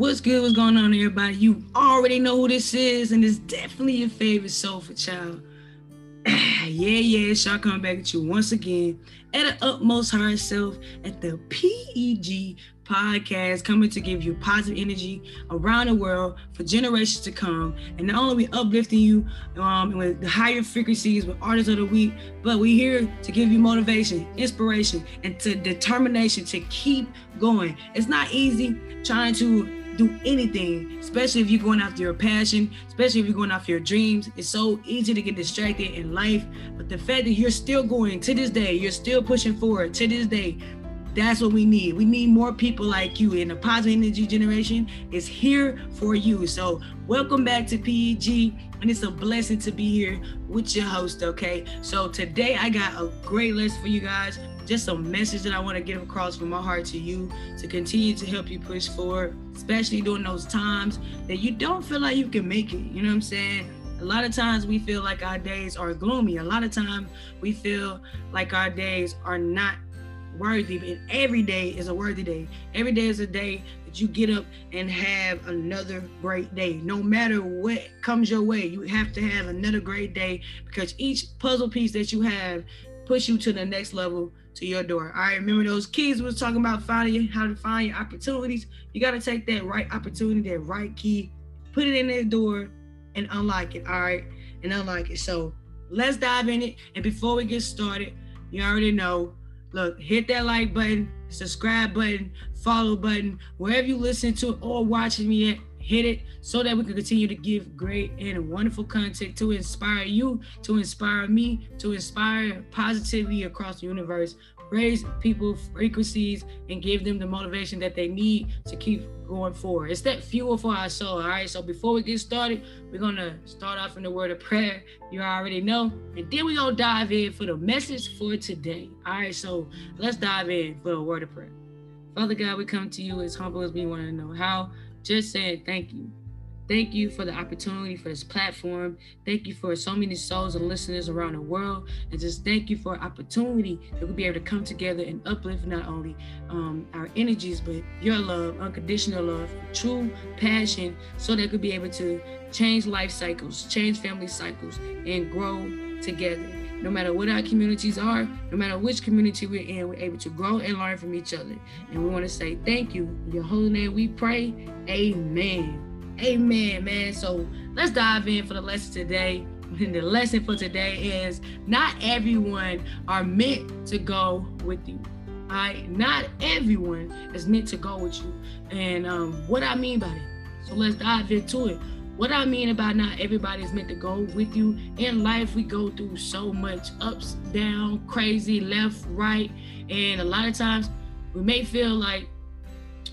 What's good? What's going on, everybody? You already know who this is, and it's definitely your favorite soulful child. yeah, yeah, y'all coming back at you once again at the utmost higher self at the PEG podcast, coming to give you positive energy around the world for generations to come. And not only we uplifting you um, with the higher frequencies with artists of the week, but we here to give you motivation, inspiration, and to determination to keep going. It's not easy trying to do anything, especially if you're going after your passion, especially if you're going after your dreams. It's so easy to get distracted in life. But the fact that you're still going to this day, you're still pushing forward to this day, that's what we need. We need more people like you. And the positive energy generation is here for you. So, welcome back to PEG. And it's a blessing to be here with your host. Okay. So, today I got a great list for you guys just a message that I want to get across from my heart to you to continue to help you push forward, especially during those times that you don't feel like you can make it. You know what I'm saying? A lot of times we feel like our days are gloomy. A lot of times we feel like our days are not worthy, but every day is a worthy day. Every day is a day that you get up and have another great day. No matter what comes your way, you have to have another great day because each puzzle piece that you have push you to the next level to your door. All right, remember those keys we was talking about finding how to find your opportunities. You got to take that right opportunity, that right key, put it in that door, and unlock it. All right, and unlock it. So let's dive in it. And before we get started, you already know. Look, hit that like button, subscribe button, follow button, wherever you listen to or watching me at hit it so that we can continue to give great and wonderful content to inspire you, to inspire me, to inspire positivity across the universe, raise people frequencies, and give them the motivation that they need to keep going forward. It's that fuel for our soul. All right. So before we get started, we're gonna start off in the word of prayer. You already know, and then we're gonna dive in for the message for today. All right. So let's dive in for a word of prayer. Father God, we come to you as humble as we want to know how just saying thank you. Thank you for the opportunity for this platform. Thank you for so many souls and listeners around the world. And just thank you for opportunity that we'll be able to come together and uplift not only um, our energies, but your love, unconditional love, true passion, so that we could be able to change life cycles, change family cycles, and grow together no matter what our communities are, no matter which community we're in, we're able to grow and learn from each other. And we want to say thank you. In your holy name we pray. Amen. Amen, man. So let's dive in for the lesson today. And the lesson for today is not everyone are meant to go with you. All right, not everyone is meant to go with you. And um, what I mean by that. So let's dive into it. What I mean about not everybody is meant to go with you in life, we go through so much ups, down, crazy, left, right, and a lot of times we may feel like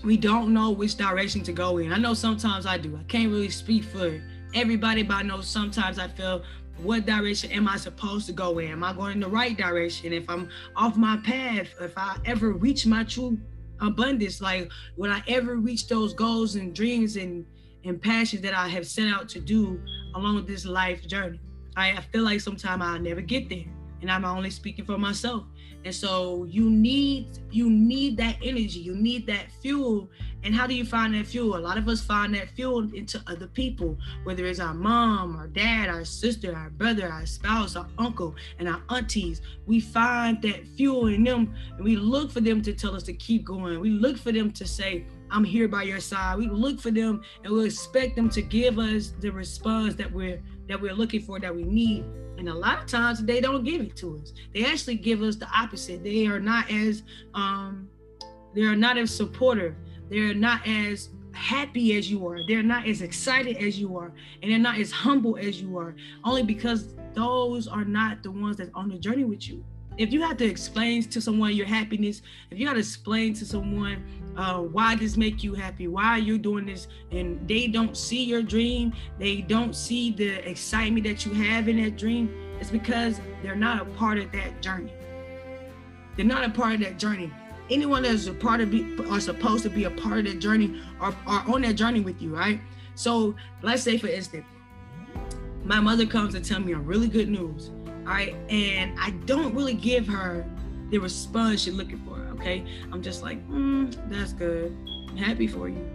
we don't know which direction to go in. I know sometimes I do. I can't really speak for everybody, but I know sometimes I feel what direction am I supposed to go in? Am I going in the right direction? If I'm off my path, if I ever reach my true abundance, like when I ever reach those goals and dreams and and passions that I have set out to do along this life journey. I, feel like sometimes I'll never get there. And I'm only speaking for myself. And so you need you need that energy, you need that fuel. And how do you find that fuel? A lot of us find that fuel into other people, whether it's our mom, our dad, our sister, our brother, our spouse, our uncle, and our aunties. We find that fuel in them and we look for them to tell us to keep going. We look for them to say, I'm here by your side. We look for them and we expect them to give us the response that we're that we're looking for, that we need. And a lot of times they don't give it to us. They actually give us the opposite. They are not as um they are not as supportive. They're not as happy as you are. They're not as excited as you are. And they're not as humble as you are. Only because those are not the ones that's on the journey with you if you have to explain to someone your happiness, if you got to explain to someone uh, why this make you happy, why you're doing this, and they don't see your dream, they don't see the excitement that you have in that dream, it's because they're not a part of that journey. They're not a part of that journey. Anyone that's a part of be are supposed to be a part of that journey are, are on that journey with you, right? So let's say for instance, my mother comes and tell me a really good news all right. And I don't really give her the response she's looking for. Okay. I'm just like, mm, that's good. I'm happy for you.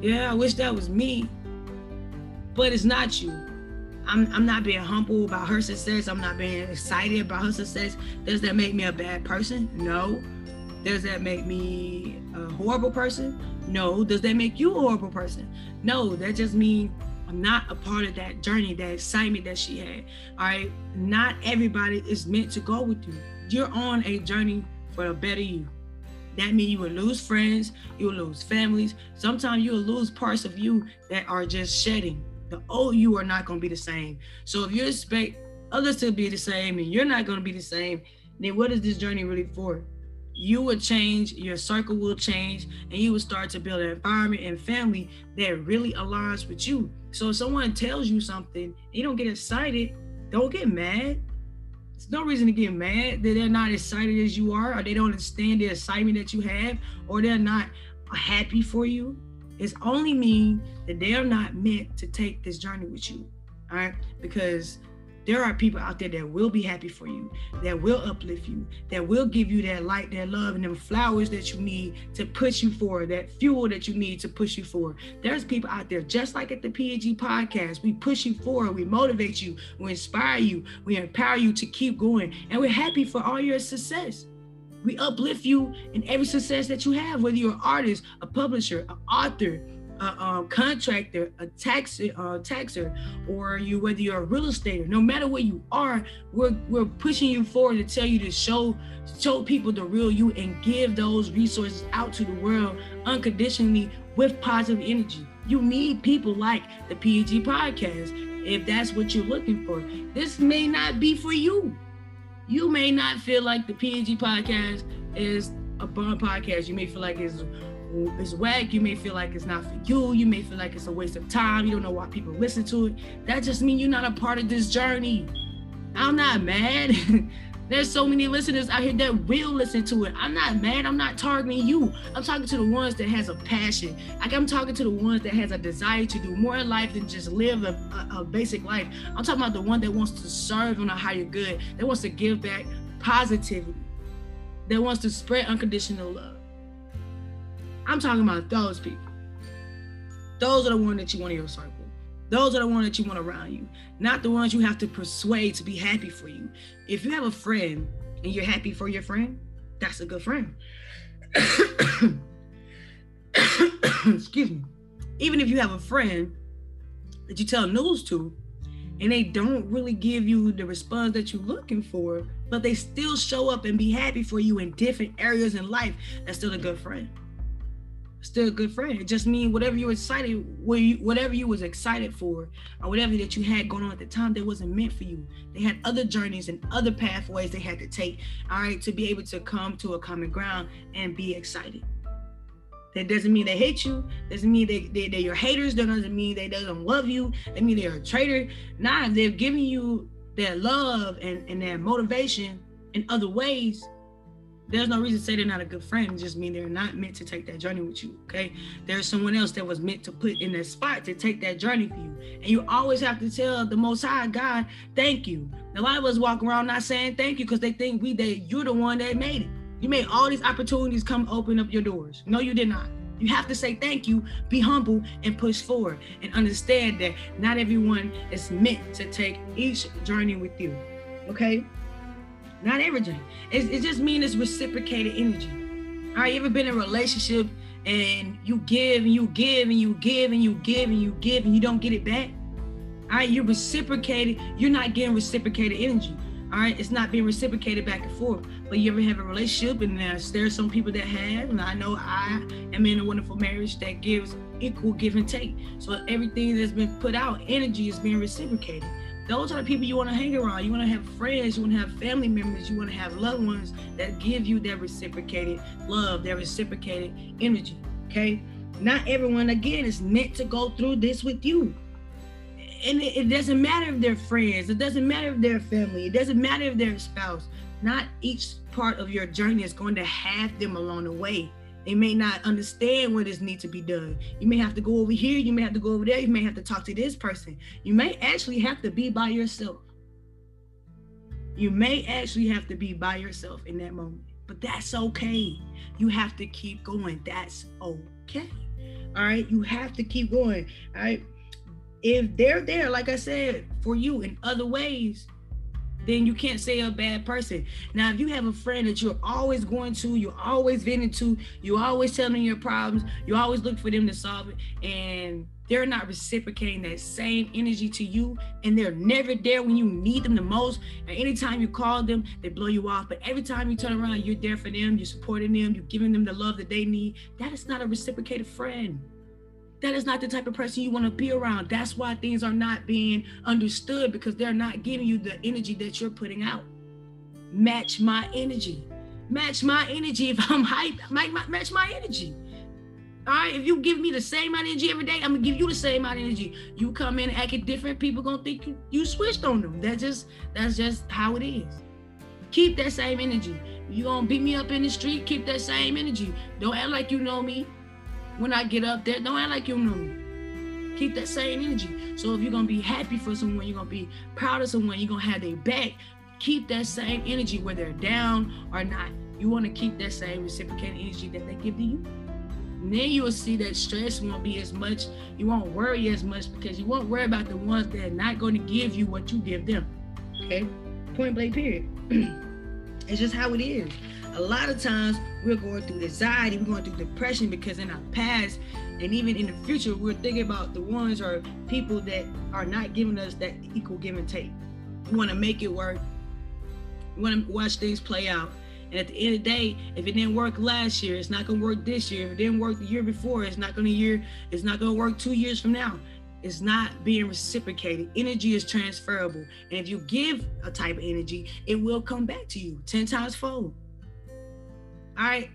Yeah, I wish that was me. But it's not you. I'm, I'm not being humble about her success. I'm not being excited about her success. Does that make me a bad person? No. Does that make me a horrible person? No. Does that make you a horrible person? No. That just means I'm not a part of that journey, that excitement that she had. All right. Not everybody is meant to go with you. You're on a journey for a better you. That means you will lose friends, you will lose families. Sometimes you will lose parts of you that are just shedding. The old you are not going to be the same. So if you expect others to be the same and you're not going to be the same, then what is this journey really for? You will change, your circle will change, and you will start to build an environment and family that really aligns with you. So if someone tells you something, you don't get excited, don't get mad. There's no reason to get mad that they're not excited as you are, or they don't understand the excitement that you have, or they're not happy for you. It's only mean that they are not meant to take this journey with you. All right. Because there are people out there that will be happy for you, that will uplift you, that will give you that light, that love, and them flowers that you need to push you forward, that fuel that you need to push you forward. There's people out there, just like at the PG podcast, we push you forward, we motivate you, we inspire you, we empower you to keep going, and we're happy for all your success. We uplift you in every success that you have, whether you're an artist, a publisher, an author, a um, contractor, a tax uh, taxer, or you whether you're a real estater, no matter where you are, we're we're pushing you forward to tell you to show show people the real you and give those resources out to the world unconditionally with positive energy. You need people like the PG podcast if that's what you're looking for. This may not be for you. You may not feel like the PG podcast is a bomb podcast. You may feel like it's it's whack. You may feel like it's not for you. You may feel like it's a waste of time. You don't know why people listen to it. That just means you're not a part of this journey. I'm not mad. There's so many listeners out here that will listen to it. I'm not mad. I'm not targeting you. I'm talking to the ones that has a passion. Like I'm talking to the ones that has a desire to do more in life than just live a, a, a basic life. I'm talking about the one that wants to serve on a higher good, that wants to give back positivity, that wants to spread unconditional love. I'm talking about those people. Those are the ones that you want in your circle. Those are the ones that you want around you, not the ones you have to persuade to be happy for you. If you have a friend and you're happy for your friend, that's a good friend. Excuse me. Even if you have a friend that you tell news to, and they don't really give you the response that you're looking for, but they still show up and be happy for you in different areas in life, that's still a good friend still a good friend. It just means whatever you were excited, whatever you was excited for, or whatever that you had going on at the time, that wasn't meant for you. They had other journeys and other pathways they had to take, all right, to be able to come to a common ground and be excited. That doesn't mean they hate you. Doesn't mean they, they they're your haters. That doesn't mean they doesn't love you. That mean they're a traitor. Nah, they're giving you their love and, and their motivation in other ways there's no reason to say they're not a good friend. It just mean they're not meant to take that journey with you. Okay. There's someone else that was meant to put in that spot to take that journey for you. And you always have to tell the most high God, thank you. A lot of us walk around not saying thank you because they think we that you're the one that made it. You made all these opportunities come open up your doors. No, you did not. You have to say thank you, be humble, and push forward, and understand that not everyone is meant to take each journey with you. Okay? Not everything. It, it just means it's reciprocated energy. All right, you ever been in a relationship and you give and you give and you give and you give and you give and you don't get it back? All right, you're reciprocated. You're not getting reciprocated energy. All right, it's not being reciprocated back and forth. But you ever have a relationship and there's, there's some people that have, and I know I am in a wonderful marriage that gives equal give and take. So everything that's been put out, energy is being reciprocated. Those are the people you want to hang around. You want to have friends, you want to have family members, you want to have loved ones that give you that reciprocated love, that reciprocated energy. Okay. Not everyone, again, is meant to go through this with you. And it, it doesn't matter if they're friends, it doesn't matter if they're family, it doesn't matter if they're a spouse. Not each part of your journey is going to have them along the way. They may not understand what is need to be done. You may have to go over here. You may have to go over there. You may have to talk to this person. You may actually have to be by yourself. You may actually have to be by yourself in that moment, but that's okay. You have to keep going. That's okay. All right, you have to keep going. All right, if they're there, like I said, for you in other ways, then you can't say a bad person. Now, if you have a friend that you're always going to, you're always venting to, you're always telling your problems, you always look for them to solve it, and they're not reciprocating that same energy to you, and they're never there when you need them the most. And anytime you call them, they blow you off. But every time you turn around, you're there for them, you're supporting them, you're giving them the love that they need. That is not a reciprocated friend that is not the type of person you want to be around. That's why things are not being understood because they're not giving you the energy that you're putting out. Match my energy. Match my energy. If I'm hype, match my energy. All right. If you give me the same amount of energy every day, I'm gonna give you the same amount of energy. You come in acting different, people gonna think you, you switched on them. That's just that's just how it is. Keep that same energy. You gonna beat me up in the street, keep that same energy. Don't act like you know me when I get up there. Don't act like you know. Keep that same energy. So if you're gonna be happy for someone, you're gonna be proud of someone, you're gonna have their back. Keep that same energy, whether they're down or not. You want to keep that same reciprocating energy that they give to you. And then you will see that stress won't be as much. You won't worry as much because you won't worry about the ones that are not going to give you what you give them. Okay? Point blank, period. it's just how it is a lot of times we're going through anxiety, we're going through depression because in our past and even in the future, we're thinking about the ones or people that are not giving us that equal give and take. We want to make it work. We want to watch things play out. And at the end of the day, if it didn't work last year, it's not gonna work this year. If it didn't work the year before, it's not gonna year, it's not gonna work two years from now. It's not being reciprocated. Energy is transferable. And if you give a type of energy, it will come back to you 10 times fold. All right.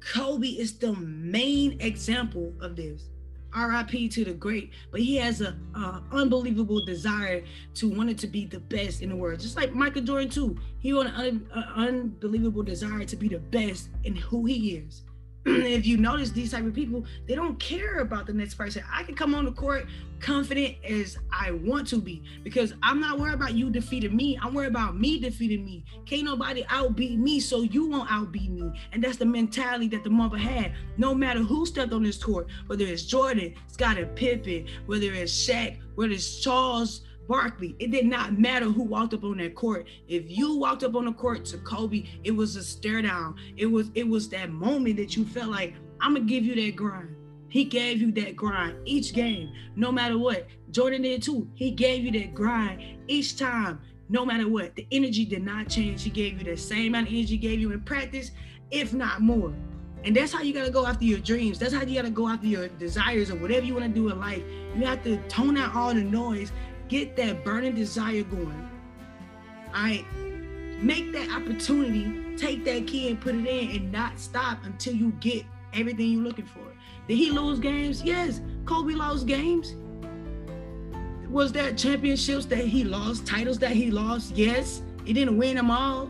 Kobe is the main example of this. RIP to the great, but he has a, a, unbelievable desire to want it to be the best in the world. Just like Michael Jordan too, he had an un, unbelievable desire to be the best in who he is. if you notice these type of people, they don't care about the next person. I can come on the court confident as I want to be because I'm not worried about you defeating me. I'm worried about me defeating me. Can't nobody outbeat me, so you won't outbeat me. And that's the mentality that the Mamba had. No matter who stepped on this court, whether it's Jordan, Scottie Pippen, whether it's Shaq, whether it's Charles Barkley. It did not matter who walked up on that court. If you walked up on the court to Kobe, it was a stare down. It was it was that moment that you felt like I'm gonna give you that grind. He gave you that grind each game, no matter what. Jordan did too. He gave you that grind each time, no matter what. The energy did not change. He gave you the same amount of energy he gave you in practice, if not more. And that's how you gotta go after your dreams. That's how you gotta go after your desires or whatever you wanna do in life. You have to tone out all the noise Get that burning desire going. Right. Make that opportunity, take that key and put it in and not stop until you get everything you're looking for. Did he lose games? Yes. Kobe lost games. Was there championships that he lost, titles that he lost? Yes. He didn't win them all.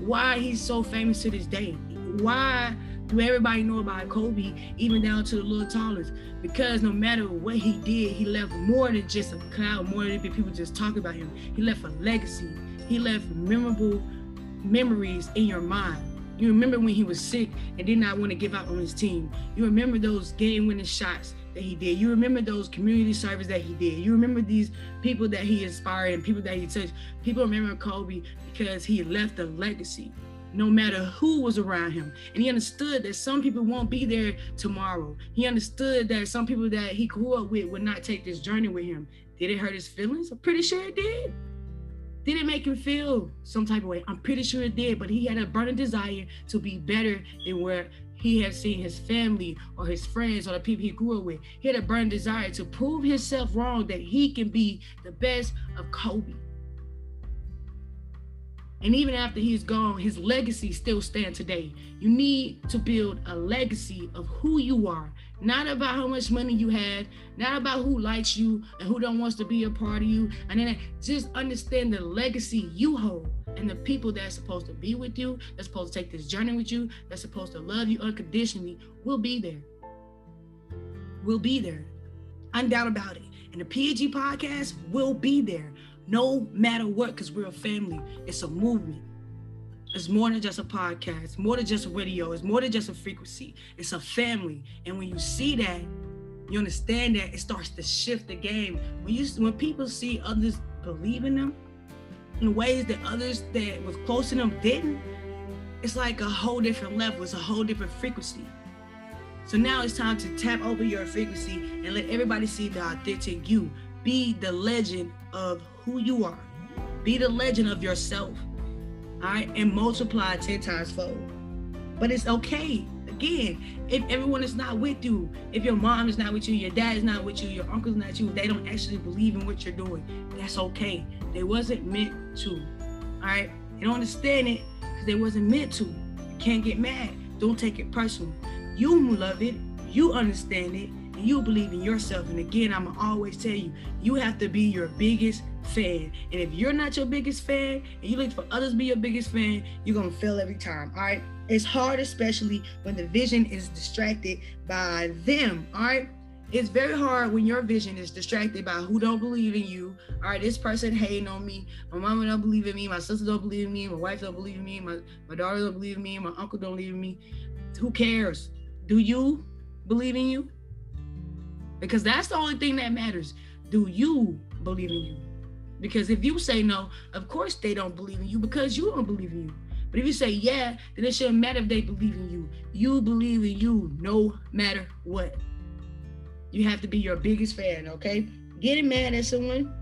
Why he's so famous to this day? Why everybody know about Kobe, even down to the little tallest? Because no matter what he did, he left more than just a cloud, more than people just talk about him. He left a legacy. He left memorable memories in your mind. You remember when he was sick and did not want to give up on his team. You remember those game-winning shots that he did. You remember those community service that he did. You remember these people that he inspired and people that he touched. People remember Kobe because he left a legacy no matter who was around him. And he understood that some people won't be there tomorrow. He understood that some people that he grew up with would not take this journey with him. Did it hurt his feelings? I'm pretty sure it did. Did it make him feel some type of way? I'm pretty sure it did, but he had a burning desire to be better than where he had seen his family or his friends or the people he grew up with. He had a burning desire to prove himself wrong that he can be the best of Kobe. And even after he's gone, his legacy still stands today. You need to build a legacy of who you are, not about how much money you had, not about who likes you and who don't wants to be a part of you. And then just understand the legacy you hold and the people that's supposed to be with you, that's supposed to take this journey with you, that's supposed to love you unconditionally, will be there. Will be there. Undoubt about it. And the PG podcast will be there no matter what, because we're a family. It's a movement. It's more than just a podcast, more than just a radio, it's more than just a frequency. It's a family. And when you see that, you understand that it starts to shift the game. When you when people see others believe in them in ways that others that was close to them didn't, it's like a whole different level. It's a whole different frequency. So now it's time to tap over your frequency and let everybody see the authentic you. Be the legend of who you are. Be the legend of yourself. All right, and multiply 10 times fold. But it's okay. Again, if everyone is not with you, if your mom is not with you, your dad is not with you, your uncle's not you, they don't actually believe in what you're doing. That's okay. They wasn't meant to. All right. They don't understand it because they wasn't meant to. You can't get mad. Don't take it personal. You love it. You understand it and you believe in yourself. And again, I'm always tell you, you have to be your biggest fan. And if you're not your biggest fan and you look for others to be your biggest fan, you're gonna fail every time. All right. It's hard, especially when the vision is distracted by them. All right. It's very hard when your vision is distracted by who don't believe in you. All right, this person hating on me. My mama don't believe in me. My sister don't believe in me. My wife don't believe in me. My, my daughter don't believe in me. My uncle don't believe in me. Who cares? Do you believe in you? Because that's the only thing that matters. Do you believe in you? Because if you say no, of course they don't believe in you because you don't believe in you. But if you say yeah, then it shouldn't matter if they believe in you. You believe in you no matter what. You have to be your biggest fan, okay? Getting mad at someone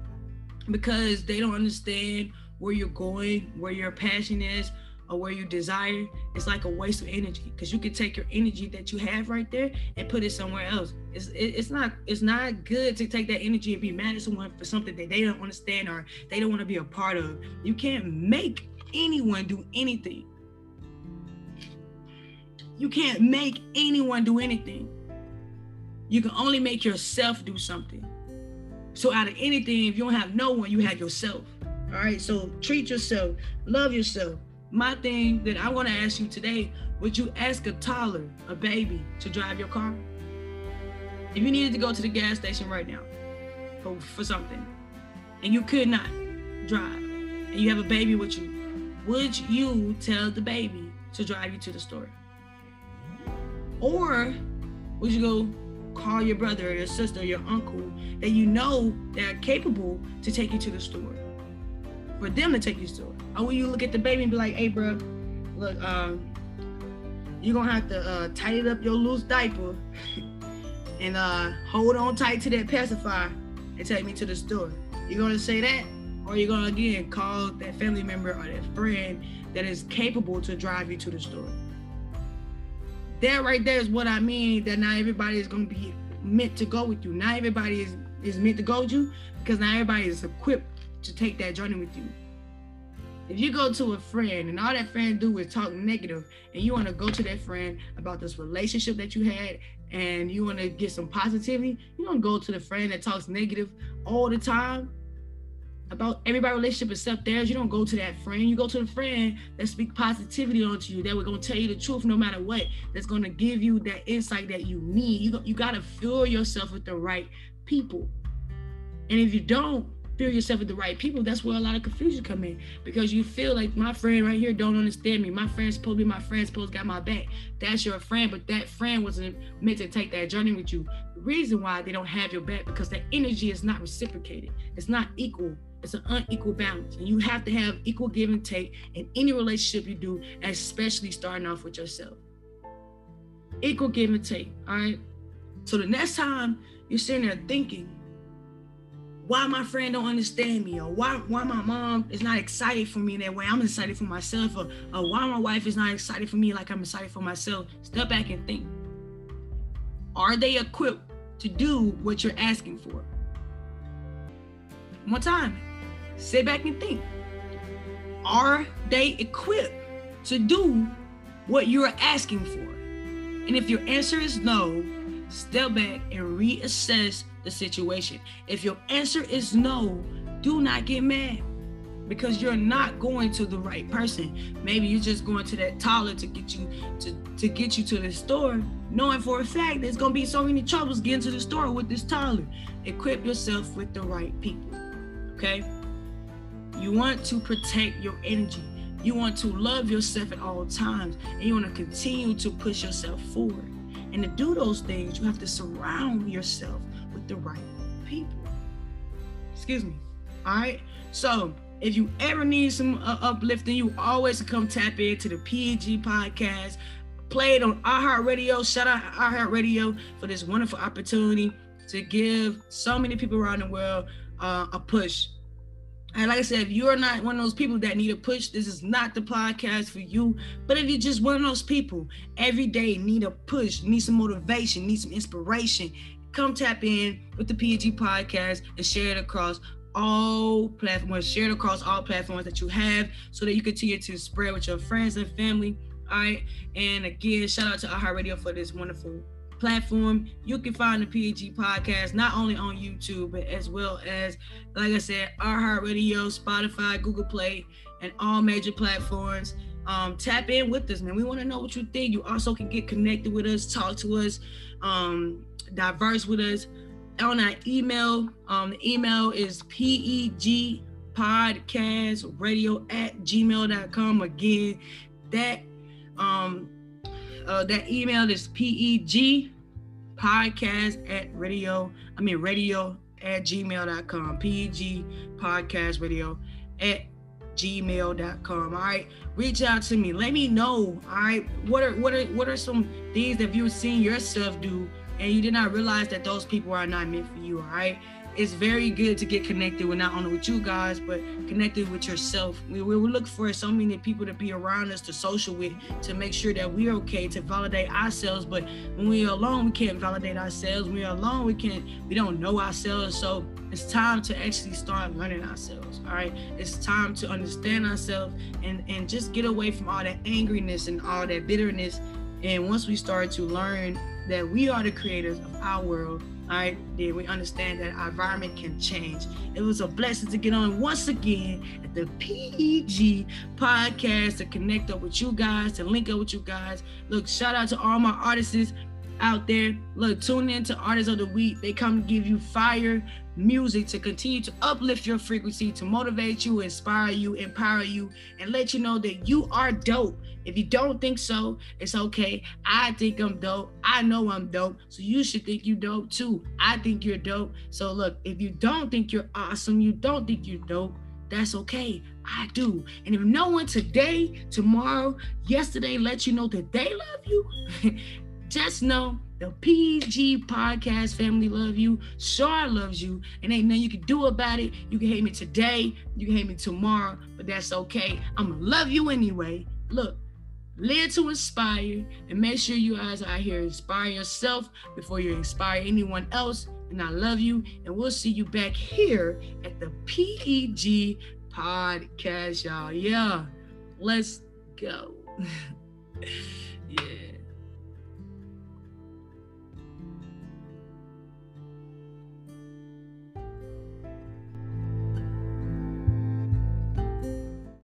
because they don't understand where you're going, where your passion is, or where you desire, it's like a waste of energy because you can take your energy that you have right there and put it somewhere else. It's it, it's not it's not good to take that energy and be mad at someone for something that they don't understand or they don't want to be a part of. You can't make anyone do anything. You can't make anyone do anything. You can only make yourself do something. So out of anything, if you don't have no one, you have yourself. All right. So treat yourself, love yourself, my thing that I want to ask you today would you ask a toddler, a baby, to drive your car? If you needed to go to the gas station right now for, for something and you could not drive and you have a baby with you, would you tell the baby to drive you to the store? Or would you go call your brother or your sister or your uncle that you know they're capable to take you to the store? For them to take you to store. Or will you look at the baby and be like, hey, bro, look, um, you're gonna have to uh, tighten up your loose diaper and uh, hold on tight to that pacifier and take me to the store. You're gonna say that, or you're gonna again call that family member or that friend that is capable to drive you to the store. That right there is what I mean. That not everybody is gonna be meant to go with you. Not everybody is is meant to go with you because not everybody is equipped to take that journey with you. If you go to a friend and all that friend do is talk negative, and you want to go to that friend about this relationship that you had, and you want to get some positivity, you don't go to the friend that talks negative all the time about everybody relationship except theirs. You don't go to that friend. You go to the friend that speak positivity onto you. That we're gonna tell you the truth no matter what. That's gonna give you that insight that you need. You you gotta fill yourself with the right people. And if you don't, fill yourself with the right people, that's where a lot of confusion come in because you feel like my friend right here don't understand me. My friend's supposed to be my friend's supposed to got my back. That's your friend, but that friend wasn't meant to take that journey with you. The reason why they don't have your back because the energy is not reciprocated. It's not equal. It's an unequal balance, and you have to have equal give and take in any relationship you do, especially starting off with yourself. Equal give and take. All right. So the next time you're sitting there thinking why my friend don't understand me or why why my mom is not excited for me in that way i'm excited for myself or, or why my wife is not excited for me like i'm excited for myself. Step back and think. Are they equipped to do what you're asking for? One time. Sit back and think. Are they equipped to do what you're asking for? And if your answer is no step back and reassess the situation. If your answer is no, do not get mad because you're not going to the right person. Maybe you're just going to that taller to get you to, to get you to the store, knowing for a fact there's gonna be so many troubles getting to the store with this taller. Equip yourself with the right people. Okay? You want to protect your energy. You want to love yourself at all times, and you want to continue to push yourself forward. And to do those things, you have to surround yourself the right people. Excuse me. All right. So if you ever need some uh, uplifting, you always come tap into the PG podcast. Play it on iHeartRadio. Shout out iHeartRadio for this wonderful opportunity to give so many people around the world uh, a push. And like I said, if you're not one of those people that need a push, this is not the podcast for you. But if you're just one of those people every day need a push, need some motivation, need some inspiration, come tap in with the PG podcast and share it across all platforms, share it across all platforms that you have so that you continue to spread with your friends and family. All right. And again, shout out to iHeartRadio for this wonderful platform. You can find the PG podcast not only on YouTube, but as well as, like I said, iHeartRadio, Spotify, Google Play, and all major platforms. Um, tap in with us, man. We want to know what you think. You also can get connected with us, talk to us, um, diverse with us on our email. Um, the email is PEG podcast radio at gmail.com. Again, that um uh, that email is PEG podcast at radio, I mean radio at gmail.com. PEG podcast radio at gmail.com. All right. Reach out to me. Let me know. All right. What are what are what are some things that you've seen yourself do and you did not realize that those people are not meant for you, all right? It's very good to get connected with not only with you guys, but connected with yourself. We, we look for so many people to be around us to social with to make sure that we're okay, to validate ourselves. But when we're alone, we can't validate ourselves. When we're alone, we can't, we don't know ourselves. So it's time to actually start learning ourselves. All right. It's time to understand ourselves and, and just get away from all that angriness and all that bitterness. And once we start to learn that we are the creators of our world, all right, then we understand that our environment can change. It was a blessing to get on once again at the PEG podcast to connect up with you guys, to link up with you guys. Look, shout out to all my artists out there. Look, tune in to Artists of the Week. They come give you fire music to continue to uplift your frequency, to motivate you, inspire you, empower you, and let you know that you are dope. If you don't think so, it's okay. I think I'm dope. I know I'm dope. So you should think you dope too. I think you're dope. So look, if you don't think you're awesome, you don't think you're dope, that's okay. I do. And if no one today, tomorrow, yesterday let you know that they love you, just know the PG podcast family love you. Shar loves you. And ain't nothing you can do about it. You can hate me today. You can hate me tomorrow. But that's okay. I'm going to love you anyway. Look, live to inspire and make sure you guys out here inspire yourself before you inspire anyone else. And I love you. And we'll see you back here at the PEG podcast, y'all. Yeah. Let's go. yeah.